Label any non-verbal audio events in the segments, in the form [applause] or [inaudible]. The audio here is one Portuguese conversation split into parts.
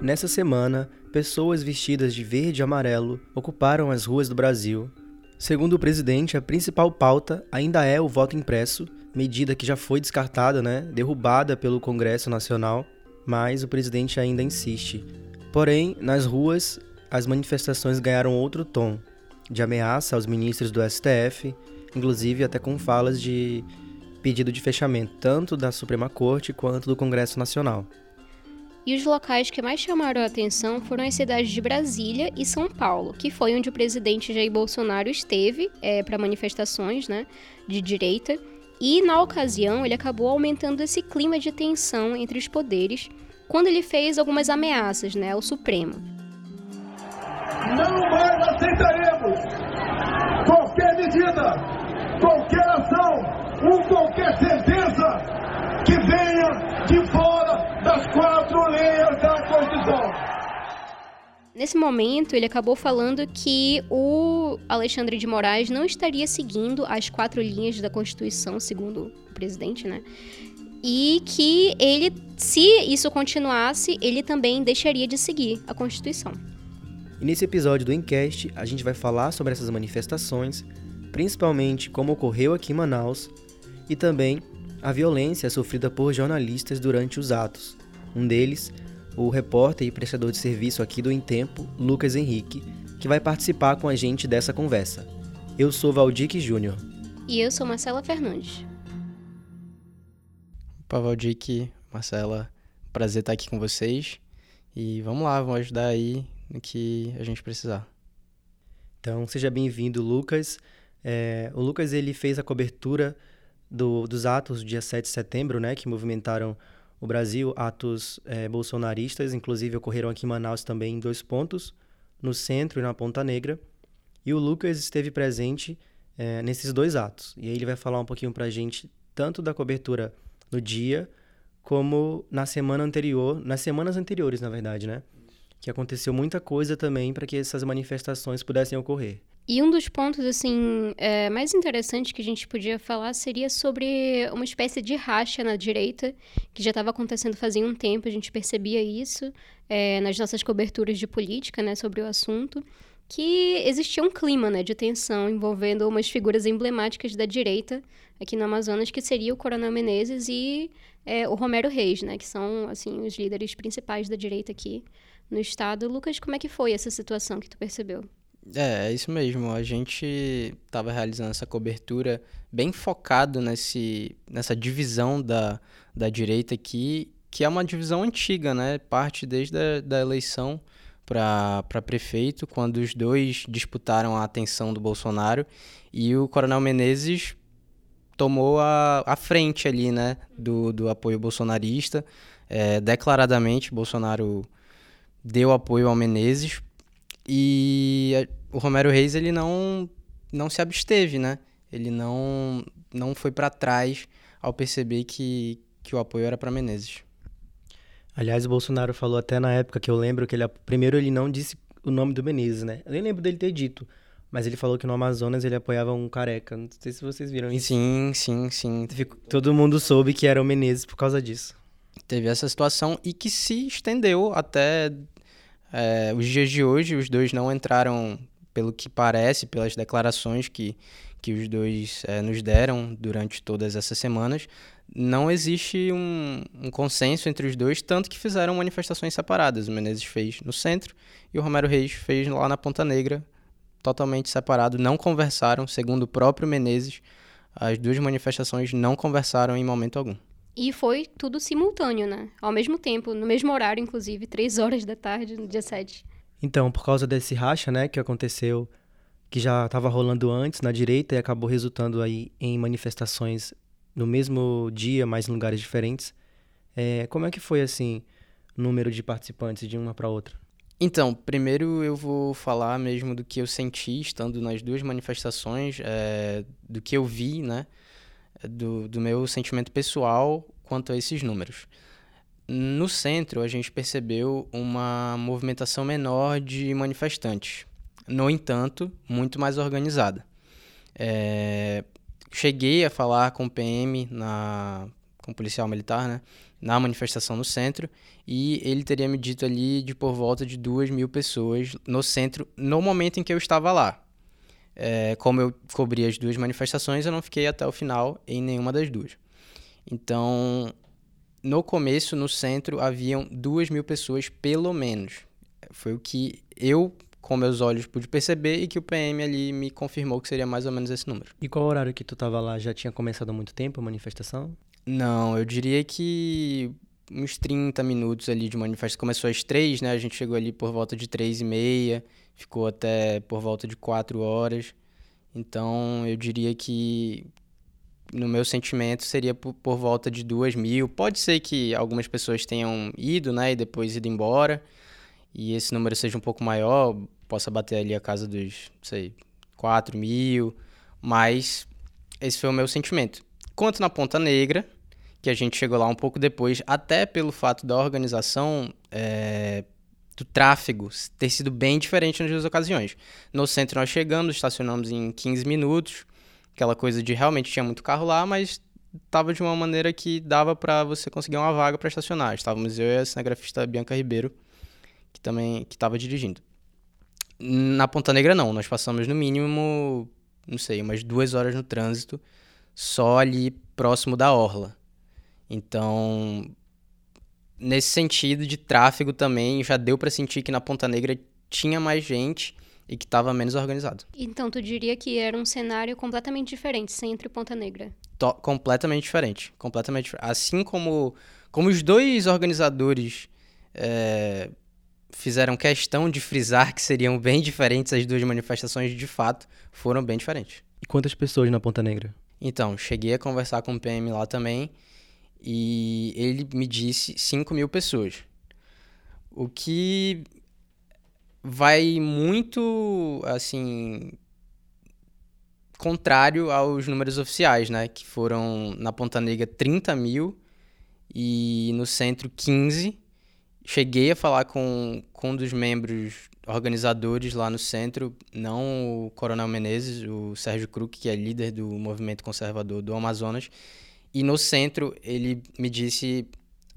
Nessa semana, pessoas vestidas de verde e amarelo ocuparam as ruas do Brasil. Segundo o presidente, a principal pauta ainda é o voto impresso, medida que já foi descartada, né, derrubada pelo Congresso Nacional, mas o presidente ainda insiste. Porém, nas ruas, as manifestações ganharam outro tom, de ameaça aos ministros do STF, inclusive até com falas de pedido de fechamento tanto da Suprema Corte quanto do Congresso Nacional. E os locais que mais chamaram a atenção foram as cidades de Brasília e São Paulo, que foi onde o presidente Jair Bolsonaro esteve é, para manifestações né, de direita. E na ocasião ele acabou aumentando esse clima de tensão entre os poderes quando ele fez algumas ameaças né, ao Supremo. Não mais aceitaremos qualquer medida, qualquer ação ou qualquer sentença que venha de fora das quatro linhas da Constituição. Nesse momento, ele acabou falando que o Alexandre de Moraes não estaria seguindo as quatro linhas da Constituição, segundo o presidente, né? E que ele, se isso continuasse, ele também deixaria de seguir a Constituição. E nesse episódio do Encast, a gente vai falar sobre essas manifestações, principalmente como ocorreu aqui em Manaus, e também a violência sofrida por jornalistas durante os atos. Um deles, o repórter e prestador de serviço aqui do Em Tempo, Lucas Henrique, que vai participar com a gente dessa conversa. Eu sou Valdir Júnior. E eu sou Marcela Fernandes. Opa, Valdir, Marcela, prazer estar aqui com vocês. E vamos lá, vamos ajudar aí no que a gente precisar. Então, seja bem-vindo, Lucas. É, o Lucas ele fez a cobertura do, dos atos do dia 7 de setembro, né, que movimentaram o Brasil, atos é, bolsonaristas, inclusive ocorreram aqui em Manaus também em dois pontos, no centro e na Ponta Negra. E o Lucas esteve presente é, nesses dois atos. E aí ele vai falar um pouquinho para a gente tanto da cobertura no dia, como na semana anterior, nas semanas anteriores, na verdade, né? Que aconteceu muita coisa também para que essas manifestações pudessem ocorrer. E um dos pontos, assim, é, mais interessantes que a gente podia falar seria sobre uma espécie de racha na direita, que já estava acontecendo fazia um tempo, a gente percebia isso é, nas nossas coberturas de política, né, sobre o assunto, que existia um clima, né, de tensão envolvendo umas figuras emblemáticas da direita aqui no Amazonas, que seria o Coronel Menezes e é, o Romero Reis, né, que são, assim, os líderes principais da direita aqui no estado. Lucas, como é que foi essa situação que tu percebeu? É, é isso mesmo. A gente estava realizando essa cobertura bem focado nesse, nessa divisão da, da direita aqui, que é uma divisão antiga, né? Parte desde a da eleição para prefeito, quando os dois disputaram a atenção do Bolsonaro e o Coronel Menezes tomou a, a frente ali, né? Do, do apoio bolsonarista. É, declaradamente, Bolsonaro deu apoio ao Menezes e o Romero Reis ele não não se absteve, né? Ele não não foi para trás ao perceber que, que o apoio era para Menezes. Aliás, o Bolsonaro falou até na época que eu lembro que ele primeiro ele não disse o nome do Menezes, né? Eu nem lembro dele ter dito, mas ele falou que no Amazonas ele apoiava um careca. Não sei se vocês viram isso. Sim, sim, sim. Todo mundo soube que era o Menezes por causa disso. Teve essa situação e que se estendeu até é, os dias de hoje. Os dois não entraram pelo que parece, pelas declarações que, que os dois é, nos deram durante todas essas semanas, não existe um, um, consenso entre os dois, tanto que fizeram manifestações separadas. O Menezes fez no centro e o Romero Reis fez lá na Ponta Negra, totalmente separado. Não conversaram, segundo o próprio Menezes, as duas manifestações não conversaram em momento algum. E foi tudo simultâneo, né? Ao mesmo tempo, no mesmo horário, inclusive, três horas da tarde, no dia 7. Então, por causa desse racha, né, que aconteceu, que já estava rolando antes na direita e acabou resultando aí em manifestações no mesmo dia, mas em lugares diferentes. É, como é que foi assim o número de participantes de uma para outra? Então, primeiro eu vou falar mesmo do que eu senti estando nas duas manifestações, é, do que eu vi, né, do, do meu sentimento pessoal quanto a esses números. No centro, a gente percebeu uma movimentação menor de manifestantes, no entanto, muito mais organizada. É, cheguei a falar com o PM na com policial militar, né? Na manifestação no centro. E ele teria me dito ali de por volta de duas mil pessoas no centro no momento em que eu estava lá. É, como eu cobri as duas manifestações, eu não fiquei até o final em nenhuma das duas. Então, no começo, no centro, haviam duas mil pessoas, pelo menos. Foi o que eu, com meus olhos, pude perceber e que o PM ali me confirmou que seria mais ou menos esse número. E qual horário que tu estava lá? Já tinha começado há muito tempo a manifestação? Não, eu diria que uns 30 minutos ali de manifestação. Começou às três, né? A gente chegou ali por volta de três e meia, ficou até por volta de quatro horas. Então, eu diria que no meu sentimento, seria por, por, volta de duas mil. Pode ser que algumas pessoas tenham ido, né, e depois ido embora, e esse número seja um pouco maior, possa bater ali a casa dos, sei, quatro mil, mas esse foi o meu sentimento. Quanto na Ponta Negra, que a gente chegou lá um pouco depois, até pelo fato da organização é, do tráfego ter sido bem diferente nas duas ocasiões. No centro nós chegamos, estacionamos em 15 minutos, aquela coisa de realmente tinha muito carro lá, mas tava de uma maneira que dava para você conseguir uma vaga para estacionar. Estávamos eu e a cinegrafista Bianca Ribeiro, que também que estava dirigindo. Na Ponta Negra não, nós passamos no mínimo, não sei, umas duas horas no trânsito, só ali próximo da orla. Então, nesse sentido de tráfego também, já deu para sentir que na Ponta Negra tinha mais gente e que estava menos organizado. Então, tu diria que era um cenário completamente diferente, Centro e Ponta Negra? To completamente diferente, completamente Assim como, como os dois organizadores é, fizeram questão de frisar que seriam bem diferentes as duas manifestações, de fato, foram bem diferentes. E quantas pessoas na Ponta Negra? Então, cheguei a conversar com o PM lá também e ele me disse 5 mil pessoas. O que vai muito, assim, contrário aos números oficiais, né? Que foram na Ponta Negra 30 mil e no centro 15. Cheguei a falar com, com um dos membros organizadores lá no centro, não o Coronel Menezes, o Sérgio Kruk, que é líder do movimento conservador do Amazonas. E no centro ele me disse,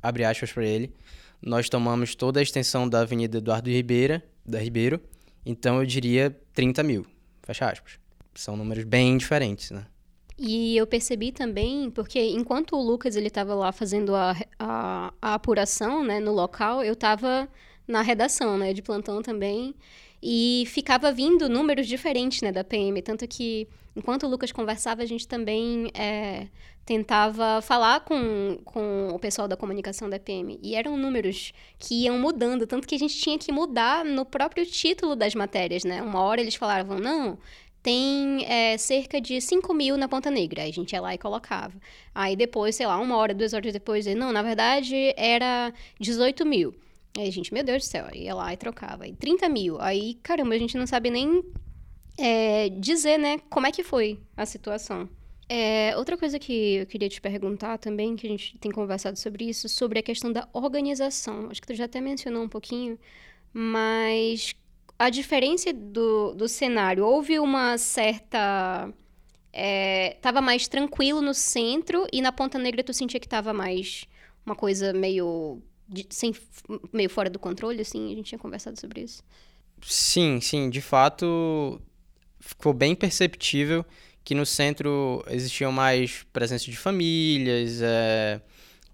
abre aspas para ele, nós tomamos toda a extensão da Avenida Eduardo Ribeira da Ribeiro. Então eu diria 30 mil, fecha aspas. São números bem diferentes, né? E eu percebi também, porque enquanto o Lucas ele estava lá fazendo a, a, a, apuração né, no local, eu estava na redação, né, de plantão também, e ficava vindo números diferentes né, da PM. Tanto que, enquanto o Lucas conversava, a gente também é, tentava falar com, com o pessoal da comunicação da PM. E eram números que iam mudando, tanto que a gente tinha que mudar no próprio título das matérias, né? Uma hora eles falavam, não, tem é, cerca de 5 mil na Ponta Negra. Aí a gente ia lá e colocava. Aí depois, sei lá, uma hora, duas horas depois, não, na verdade era 18 mil. Aí a gente, meu Deus do céu, ia lá e trocava. Aí 30 mil. Aí, caramba, a gente não sabe nem é, dizer, né, como é que foi a situação. É, outra coisa que eu queria te perguntar também, que a gente tem conversado sobre isso, sobre a questão da organização. Acho que tu já até mencionou um pouquinho, mas a diferença do, do cenário, houve uma certa. É, tava mais tranquilo no centro e na Ponta Negra tu sentia que tava mais uma coisa meio. De, sem, meio fora do controle, assim? A gente tinha conversado sobre isso. Sim, sim, de fato ficou bem perceptível que no centro existiam mais presença de famílias, é,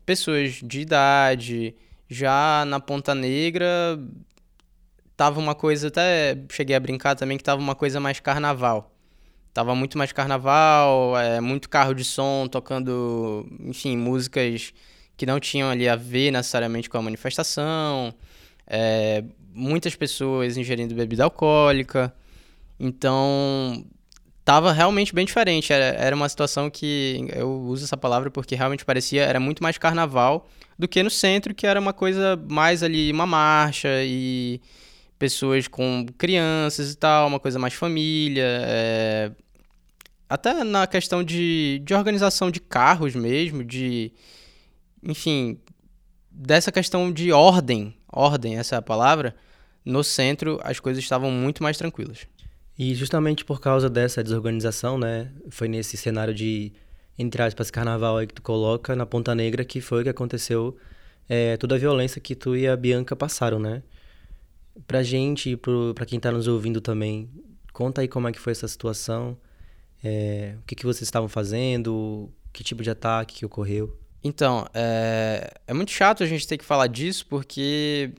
pessoas de idade. Já na Ponta Negra tava uma coisa, até cheguei a brincar também, que tava uma coisa mais carnaval. Tava muito mais carnaval, é, muito carro de som tocando, enfim, músicas que não tinham ali a ver necessariamente com a manifestação. É, muitas pessoas ingerindo bebida alcoólica. Então, tava realmente bem diferente. Era, era uma situação que eu uso essa palavra porque realmente parecia era muito mais carnaval do que no centro, que era uma coisa mais ali uma marcha e pessoas com crianças e tal, uma coisa mais família. É... Até na questão de, de organização de carros mesmo, de. Enfim, dessa questão de ordem, ordem, essa é a palavra, no centro as coisas estavam muito mais tranquilas. E justamente por causa dessa desorganização, né, foi nesse cenário de entre aspas, carnaval aí que tu coloca na Ponta Negra, que foi o que aconteceu, é, toda a violência que tu e a Bianca passaram, né? Pra gente e pra quem tá nos ouvindo também, conta aí como é que foi essa situação, é, o que, que vocês estavam fazendo, que tipo de ataque que ocorreu. Então, é, é muito chato a gente ter que falar disso, porque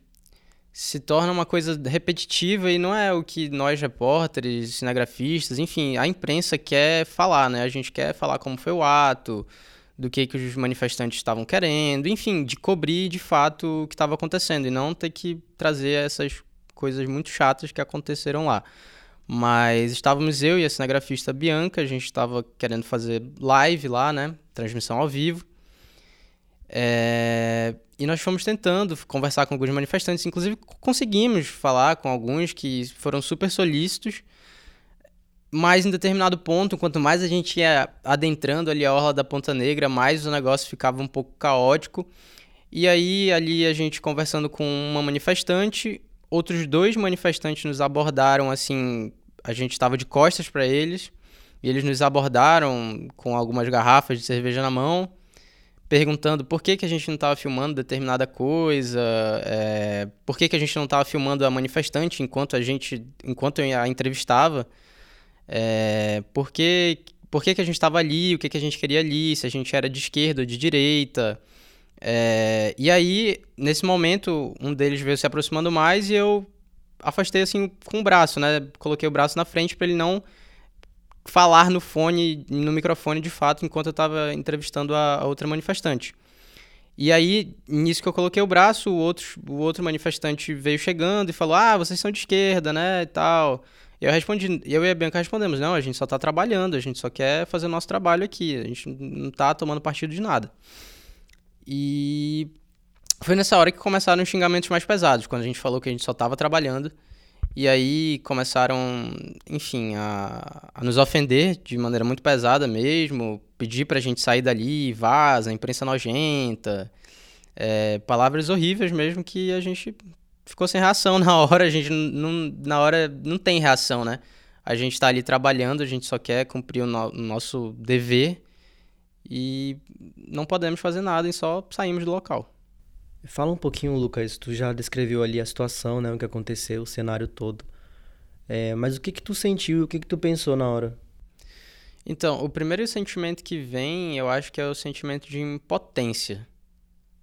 se torna uma coisa repetitiva e não é o que nós repórteres, cinegrafistas, enfim, a imprensa quer falar, né? A gente quer falar como foi o ato, do que, que os manifestantes estavam querendo, enfim, de cobrir de fato o que estava acontecendo e não ter que trazer essas coisas muito chatas que aconteceram lá. Mas estávamos eu e a cinegrafista Bianca, a gente estava querendo fazer live lá, né? Transmissão ao vivo. É... E nós fomos tentando conversar com alguns manifestantes, inclusive conseguimos falar com alguns que foram super solícitos, mas em determinado ponto, quanto mais a gente ia adentrando ali a orla da Ponta Negra, mais o negócio ficava um pouco caótico. E aí, ali a gente conversando com uma manifestante, outros dois manifestantes nos abordaram assim, a gente estava de costas para eles, e eles nos abordaram com algumas garrafas de cerveja na mão perguntando por que, que a gente não estava filmando determinada coisa, é, por que, que a gente não estava filmando a manifestante enquanto a gente, enquanto eu a entrevistava, é, por, que, por que, que a gente estava ali, o que, que a gente queria ali, se a gente era de esquerda ou de direita. É, e aí, nesse momento, um deles veio se aproximando mais e eu afastei assim com o braço, né? Coloquei o braço na frente para ele não falar no fone, no microfone de fato, enquanto eu estava entrevistando a, a, outra manifestante. E aí, nisso que eu coloquei o braço, o outro, o outro manifestante veio chegando e falou: Ah, vocês são de esquerda, né? E tal. E eu respondi, eu e a Bianca respondemos: Não, a gente só está trabalhando, a gente só quer fazer o nosso trabalho aqui, a gente não está tomando partido de nada. E foi nessa hora que começaram os xingamentos mais pesados, quando a gente falou que a gente só estava trabalhando e aí começaram, enfim, a, a, nos ofender de maneira muito pesada mesmo, pedir pra gente sair dali, vaza, imprensa nojenta, é, palavras horríveis mesmo que a gente ficou sem reação [laughs] na hora, a gente não, na hora não tem reação, né? A gente está ali trabalhando, a gente só quer cumprir o, no, o nosso dever e não podemos fazer nada e só saímos do local. Fala um pouquinho, Lucas, tu já descreveu ali a situação, né, o que aconteceu, o cenário todo. É, mas o que que tu sentiu, o que que tu pensou na hora? Então, o primeiro sentimento que vem, eu acho que é o sentimento de impotência.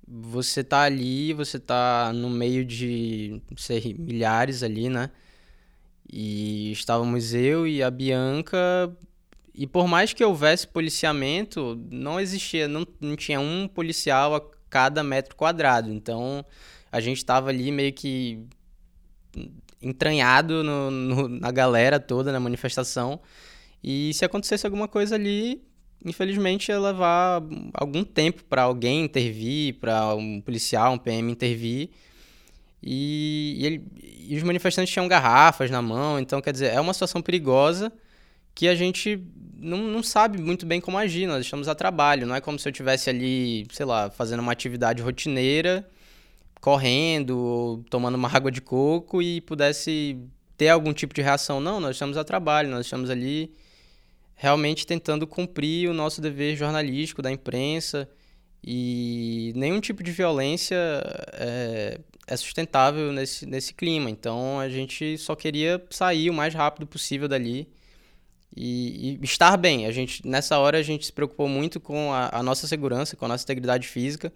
Você tá ali, você tá no meio de sei, milhares ali, né? E estávamos eu e a Bianca, e por mais que houvesse policiamento, não existia, não, não tinha um policial cada metro quadrado. Então a gente estava ali meio que entranhado no, no, na galera toda, na manifestação. E se acontecesse alguma coisa ali, infelizmente ia levar algum tempo para alguém intervir, para um policial, um PM intervir. E, e, ele, e, os manifestantes tinham garrafas na mão, então quer dizer, é uma situação perigosa que a gente não, não sabe muito bem como agir, nós estamos a trabalho, não é como se eu tivesse ali, sei lá, fazendo uma atividade rotineira, correndo, tomando uma [laughs] água de coco e pudesse ter algum tipo de reação. Não, nós estamos a trabalho, nós estamos ali realmente tentando cumprir o nosso dever jornalístico da imprensa e nenhum tipo de violência é, é sustentável nesse, nesse clima. Então a gente só queria sair o mais rápido possível dali e, e, estar bem. A gente nessa hora a gente se preocupou muito com a, a, nossa segurança, com a nossa integridade física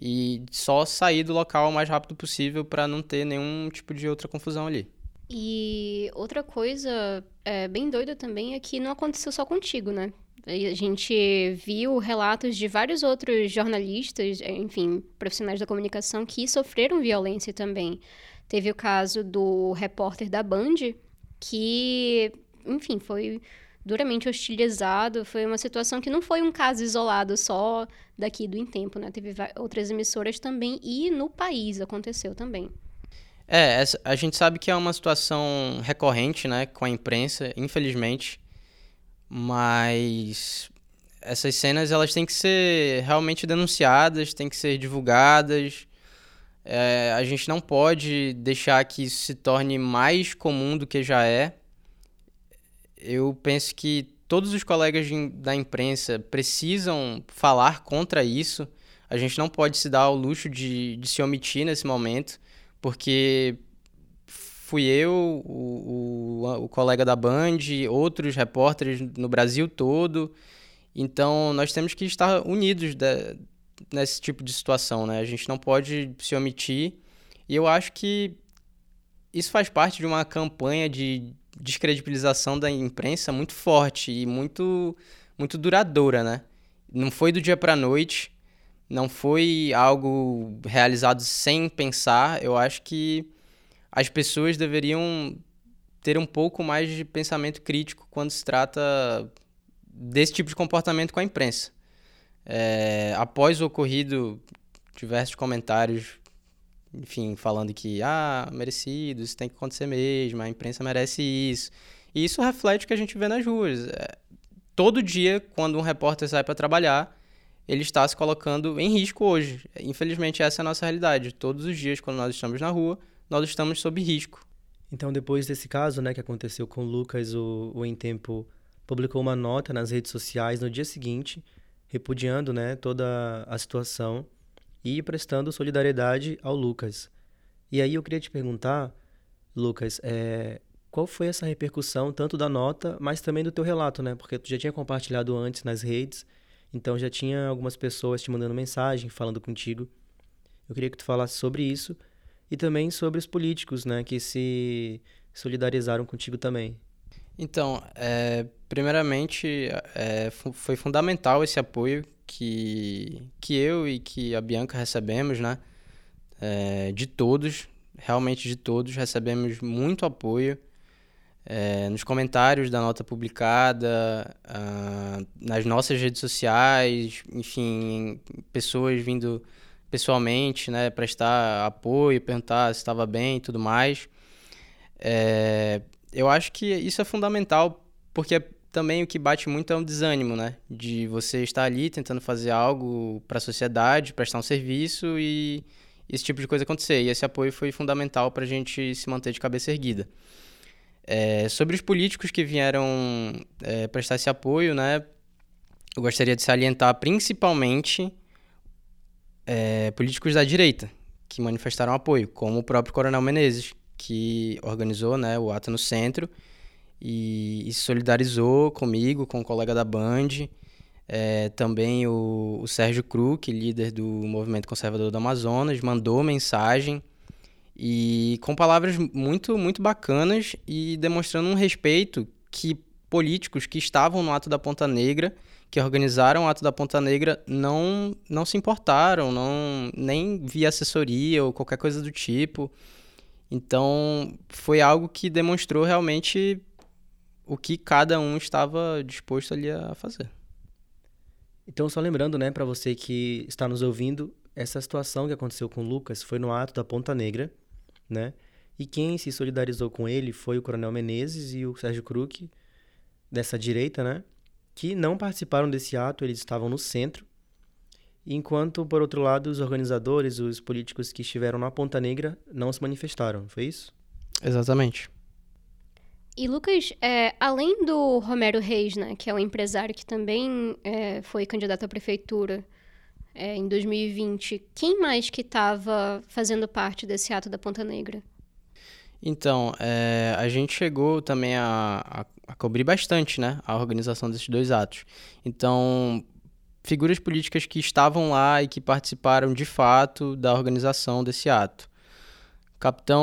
e só sair do local o mais rápido possível para não ter nenhum tipo de outra confusão ali. E outra coisa é, bem doida também é que não aconteceu só contigo, né? A gente viu relatos de vários outros jornalistas, enfim, profissionais da comunicação que sofreram violência também. Teve o caso do repórter da Band, que enfim, foi duramente hostilizado. Foi uma situação que não foi um caso isolado só daqui do Intempo, né? Teve outras emissoras também e no país aconteceu também. É, a gente sabe que é uma situação recorrente, né, com a imprensa, infelizmente, mas essas cenas elas têm que ser realmente denunciadas, têm que ser divulgadas. É, a gente não pode deixar que isso se torne mais comum do que já é eu penso que todos os colegas de, da imprensa precisam falar contra isso. A gente não pode se dar ao luxo de, de se omitir nesse momento, porque fui eu, o, o, o colega da Band, outros repórteres no Brasil todo. Então, nós temos que estar unidos de, nesse tipo de situação, né? A gente não pode se omitir. E eu acho que isso faz parte de uma campanha de descredibilização da imprensa muito forte e muito, muito duradoura, né? Não foi do dia para noite, não foi algo realizado sem pensar. Eu acho que as pessoas deveriam ter um pouco mais de pensamento crítico quando se trata desse tipo de comportamento com a imprensa. É, após o ocorrido, diversos comentários, enfim, falando que, ah, merecido, isso tem que acontecer mesmo, a imprensa merece isso. E isso reflete o que a gente vê nas ruas. É, todo dia, quando um repórter sai para trabalhar, ele está se colocando em risco hoje. Infelizmente, essa é a nossa realidade. Todos os dias, quando nós estamos na rua, nós estamos sob risco. Então, depois desse caso, né, que aconteceu com o Lucas, o, o Em Tempo publicou uma nota nas redes sociais no dia seguinte, repudiando né, toda a situação e prestando solidariedade ao Lucas. E aí eu queria te perguntar, Lucas, é, qual foi essa repercussão tanto da nota, mas também do teu relato, né? Porque tu já tinha compartilhado antes nas redes, então já tinha algumas pessoas te mandando mensagem, falando contigo. Eu queria que tu falasse sobre isso e também sobre os políticos, né, que se solidarizaram contigo também. Então, é, primeiramente, é, foi fundamental esse apoio que, que eu e que a Bianca recebemos, né? É, de todos, realmente de todos, recebemos muito apoio. É, nos comentários da nota publicada, uh, nas nossas redes sociais, enfim, pessoas vindo pessoalmente, né, prestar apoio, perguntar se estava bem e tudo mais. É, eu acho que isso é fundamental, porque também o que bate muito é um desânimo, né? De você estar ali tentando fazer algo para a sociedade, prestar um serviço e esse tipo de coisa acontecer. E esse apoio foi fundamental para a gente se manter de cabeça erguida. É, sobre os políticos que vieram é, prestar esse apoio, né? Eu gostaria de salientar principalmente é, políticos da direita que manifestaram apoio, como o próprio Coronel Menezes, que organizou né, o ato no centro e, e se solidarizou comigo, com o um colega da Band. É, também o, o Sérgio Kruk, líder do Movimento Conservador do Amazonas, mandou mensagem e com palavras muito, muito bacanas e demonstrando um respeito que políticos que estavam no ato da Ponta Negra, que organizaram o ato da Ponta Negra, não, não se importaram, não nem via assessoria ou qualquer coisa do tipo. Então, foi algo que demonstrou realmente o que cada um estava disposto ali a fazer. Então, só lembrando, né, para você que está nos ouvindo, essa situação que aconteceu com o Lucas foi no ato da Ponta Negra, né? E quem se solidarizou com ele foi o Coronel Menezes e o Sérgio Kruk, dessa direita, né? Que não participaram desse ato, eles estavam no centro enquanto, por outro lado, os organizadores, os políticos que estiveram na Ponta Negra não se manifestaram, foi isso? Exatamente. E Lucas, é, além do Romero Reis, né, que é um empresário que também é, foi candidato à prefeitura é, em 2020, quem mais que estava fazendo parte desse ato da Ponta Negra? Então, é, a gente chegou também a, a, a, cobrir bastante né, a organização desses dois atos. Então, figuras políticas que estavam lá e que participaram de fato da organização desse ato. Capitão,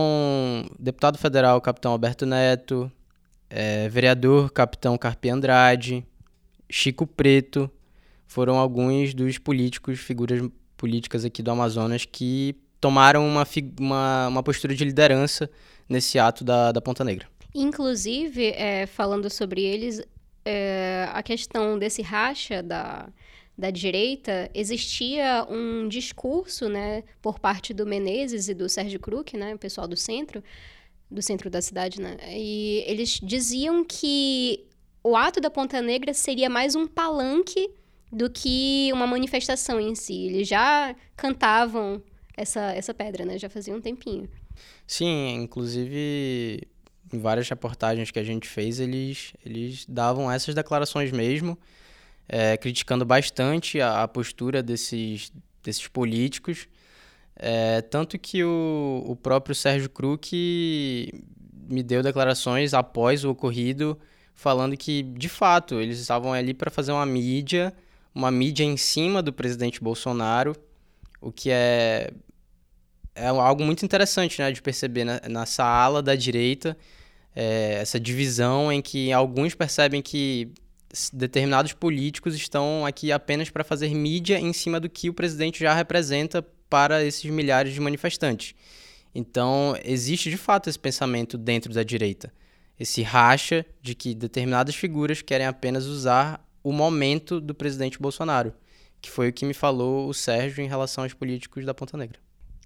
deputado federal, capitão Alberto Neto, é, vereador, capitão Carpe Andrade, Chico Preto, foram alguns dos políticos, figuras políticas aqui do Amazonas que tomaram uma, uma, uma postura de liderança nesse ato da, da Ponta Negra. Inclusive, é, falando sobre eles, é, a questão desse racha da, da direita, existia um discurso, né, por parte do Menezes e do Sérgio Kruk, né, o pessoal do centro, do centro da cidade, né, e eles diziam que o ato da Ponta Negra seria mais um palanque do que uma manifestação em si. Eles já cantavam essa, essa pedra, né, já fazia um tempinho. Sim, inclusive em várias reportagens que a gente fez, eles, eles davam essas declarações mesmo, é, criticando bastante a, a, postura desses, desses políticos. É, tanto que o, o próprio Sérgio Kruk me deu declarações após o ocorrido, falando que, de fato, eles estavam ali para fazer uma mídia, uma mídia em cima do presidente Bolsonaro, o que é, é algo muito interessante né, de perceber nessa ala da direita, é, essa divisão em que alguns percebem que determinados políticos estão aqui apenas para fazer mídia em cima do que o presidente já representa para esses milhares de manifestantes. Então, existe de fato esse pensamento dentro da direita, esse racha de que determinadas figuras querem apenas usar o momento do presidente Bolsonaro, que foi o que me falou o Sérgio em relação aos políticos da Ponta Negra.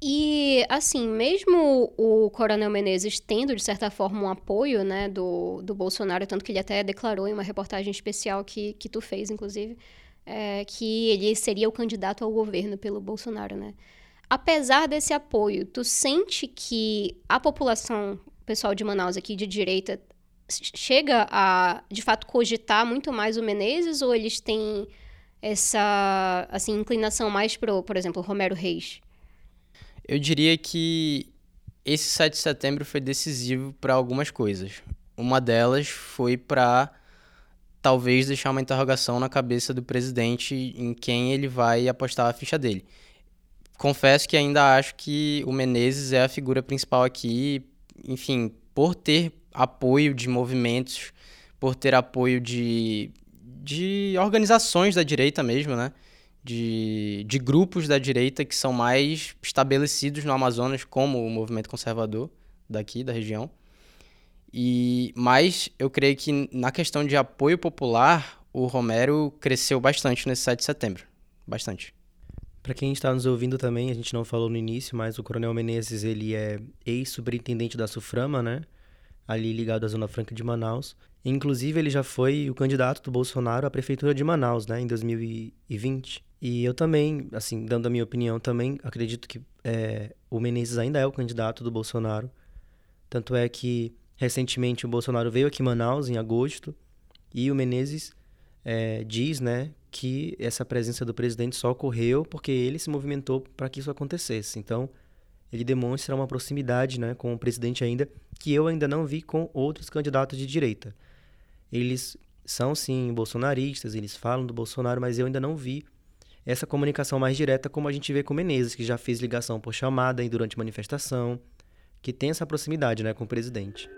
E, assim, mesmo o Coronel Menezes tendo, de certa forma, um apoio né, do, do Bolsonaro, tanto que ele até declarou em uma reportagem especial que, que tu fez, inclusive, é, que ele seria o candidato ao governo pelo Bolsonaro, né? Apesar desse apoio, tu sente que a população, pessoal de Manaus aqui de direita, chega a, de fato, cogitar muito mais o Menezes ou eles têm essa, assim, inclinação mais pro, por exemplo, Romero Reis? Eu diria que esse 7 de setembro foi decisivo para algumas coisas. Uma delas foi para talvez deixar uma interrogação na cabeça do presidente em quem ele vai apostar a ficha dele. Confesso que ainda acho que o Menezes é a figura principal aqui, enfim, por ter apoio de movimentos, por ter apoio de, de organizações da direita mesmo, né? De, de grupos da direita que são mais estabelecidos no Amazonas, como o movimento conservador daqui, da região. E Mas eu creio que na questão de apoio popular, o Romero cresceu bastante nesse 7 de setembro. Bastante. Para quem está nos ouvindo também, a gente não falou no início, mas o Coronel Menezes, ele é ex-superintendente da Suframa, né? Ali ligado à Zona Franca de Manaus. Inclusive, ele já foi o candidato do Bolsonaro à prefeitura de Manaus, né? Em 2020. E eu também, assim, dando a minha opinião, também acredito que é, o Menezes ainda é o candidato do Bolsonaro. Tanto é que, recentemente, o Bolsonaro veio aqui em Manaus, em agosto, e o Menezes é, diz, né, que essa presença do presidente só ocorreu porque ele se movimentou para que isso acontecesse. Então, ele demonstra uma proximidade, né, com o presidente ainda, que eu ainda não vi com outros candidatos de direita. Eles são, sim, bolsonaristas, eles falam do Bolsonaro, mas eu ainda não vi essa comunicação mais direta, como a gente vê com Menezes, que já fez ligação por chamada durante manifestação, que tem essa proximidade né, com o presidente.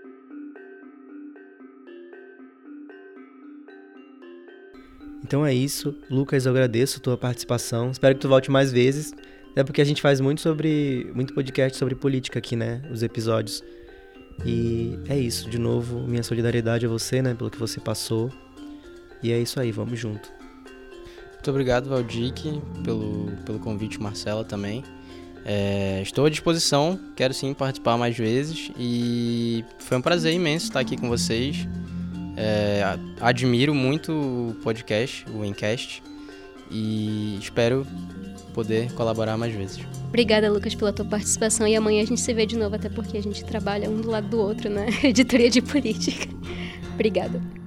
Então é isso. Lucas, eu agradeço a tua participação. Espero que tu volte mais vezes. É porque a gente faz muito sobre muito podcast sobre política aqui, né? Os episódios. E é isso. De novo, minha solidariedade a você, né? Pelo que você passou. E é isso aí. Vamos junto. Muito obrigado, Valdic, pelo, pelo convite, Marcela também. É, estou à disposição, quero sim participar mais vezes e foi um prazer imenso estar aqui com vocês. É, admiro muito o podcast, o Encast, e espero poder colaborar mais vezes. Obrigada, Lucas, pela tua participação e amanhã a gente se vê de novo, até porque a gente trabalha um do lado do outro, né? [laughs] Editoria de política. Obrigada.